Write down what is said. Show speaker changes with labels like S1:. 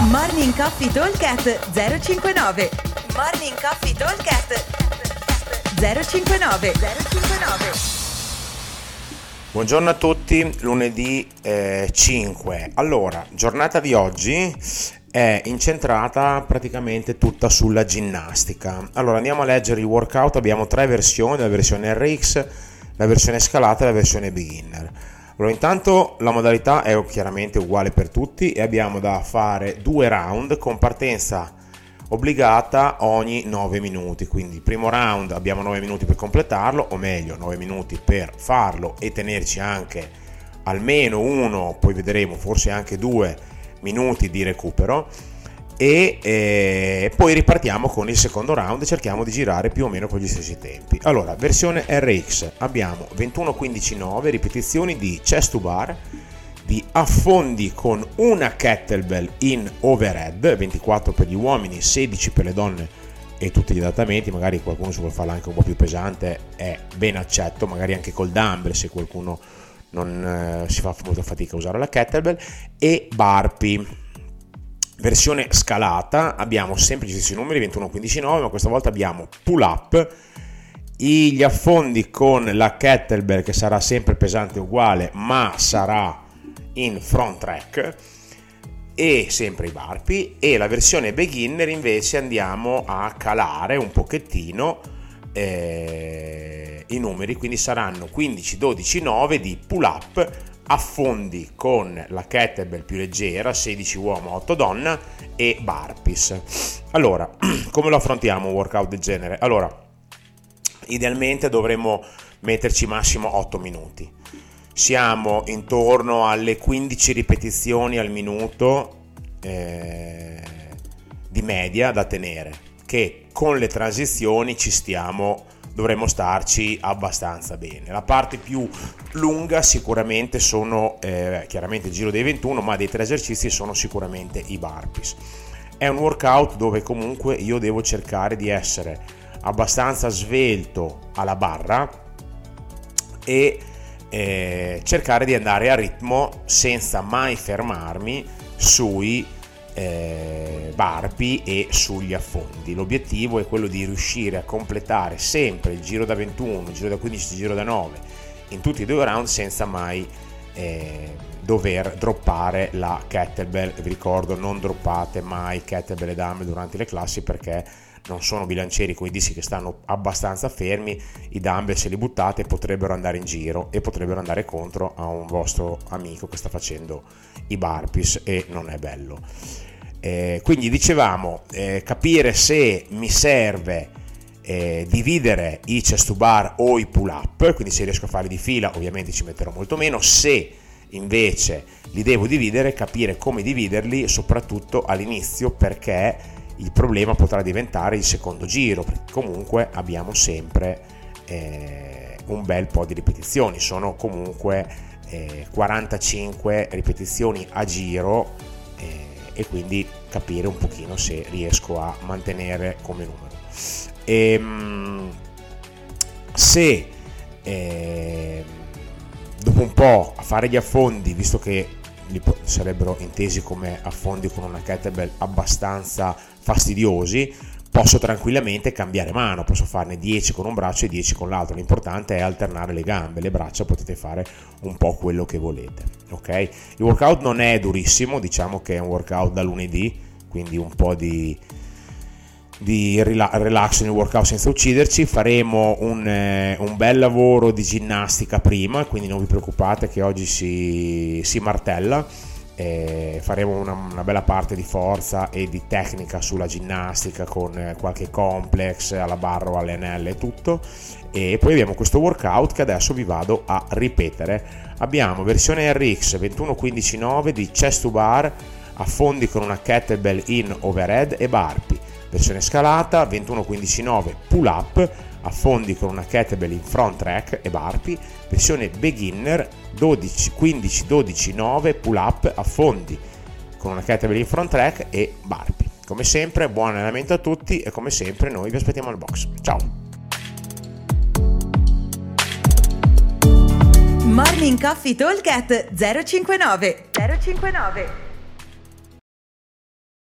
S1: Morning Coffee Talkcast 059 Morning Coffee Talkcast 059 059
S2: Buongiorno a tutti, lunedì eh, 5. Allora, giornata di oggi è incentrata praticamente tutta sulla ginnastica. Allora, andiamo a leggere il workout, abbiamo tre versioni, la versione RX, la versione scalata e la versione beginner. Allora, intanto la modalità è chiaramente uguale per tutti e abbiamo da fare due round con partenza obbligata ogni 9 minuti. Quindi il primo round abbiamo 9 minuti per completarlo, o meglio 9 minuti per farlo e tenerci anche almeno uno, poi vedremo, forse anche due minuti di recupero e eh, poi ripartiamo con il secondo round e cerchiamo di girare più o meno con gli stessi tempi. Allora, versione RX abbiamo 21-15-9 ripetizioni di chest to bar, di affondi con una kettlebell in overhead, 24 per gli uomini, 16 per le donne e tutti gli adattamenti, magari qualcuno se vuole farla anche un po' più pesante è ben accetto, magari anche col dumbbell se qualcuno non eh, si fa molta fatica a usare la kettlebell. E barpi versione scalata abbiamo sempre gli stessi numeri 21 15 9 ma questa volta abbiamo pull up. Gli affondi con la kettlebell che sarà sempre pesante uguale ma sarà in front track e sempre i barpi. E la versione beginner invece andiamo a calare un pochettino eh, i numeri. Quindi saranno 15 12 9 di pull up affondi con la kettlebell più leggera, 16 uomo, 8 donna e barpis. Allora, come lo affrontiamo un workout del genere? Allora, idealmente dovremmo metterci massimo 8 minuti. Siamo intorno alle 15 ripetizioni al minuto eh, di media da tenere, che con le transizioni ci stiamo dovremmo starci abbastanza bene. La parte più lunga sicuramente sono eh, chiaramente il giro dei 21, ma dei tre esercizi sono sicuramente i burpees. È un workout dove comunque io devo cercare di essere abbastanza svelto alla barra e eh, cercare di andare a ritmo senza mai fermarmi sui eh, Barpi e sugli affondi. L'obiettivo è quello di riuscire a completare sempre il giro da 21, il giro da 15, il giro da 9 in tutti e due round senza mai eh, dover droppare la kettlebell. Vi ricordo, non droppate mai kettlebell e dumbbell durante le classi perché non sono bilancieri con i dischi che stanno abbastanza fermi, i dumbbell se li buttate potrebbero andare in giro e potrebbero andare contro a un vostro amico che sta facendo i burpees e non è bello. Eh, quindi dicevamo eh, capire se mi serve eh, dividere i chest to bar o i pull up, quindi se riesco a farli di fila ovviamente ci metterò molto meno, se invece li devo dividere capire come dividerli soprattutto all'inizio perché il problema potrà diventare il secondo giro, perché comunque abbiamo sempre eh, un bel po' di ripetizioni, sono comunque eh, 45 ripetizioni a giro eh, e quindi capire un pochino se riesco a mantenere come numero. E, ehm, se eh, dopo un po' a fare gli affondi, visto che li sarebbero intesi come affondi con una kettlebell abbastanza fastidiosi, posso tranquillamente cambiare mano, posso farne 10 con un braccio e 10 con l'altro, l'importante è alternare le gambe, le braccia potete fare un po' quello che volete, ok? Il workout non è durissimo, diciamo che è un workout da lunedì, quindi un po' di, di relax nel workout senza ucciderci, faremo un, eh, un, bel lavoro di ginnastica prima, quindi non vi preoccupate che oggi si, si martella. Eh, faremo una, una, bella parte di forza e di tecnica sulla ginnastica con eh, qualche complex alla barra o alle anelle e tutto. E poi abbiamo questo workout che adesso vi vado a ripetere. Abbiamo versione RX 21-15-9 di chest to bar affondi con una kettlebell in overhead e barpi versione scalata 21-15-9 pull up affondi con una kettlebell in front track e barpi, versione beginner 12, 15, 12, 9 pull up affondi con una kettlebell in front track e barpi. Come sempre, buon allenamento a tutti e come sempre noi vi aspettiamo al box. Ciao!
S1: Morning Coffee Talk 059 059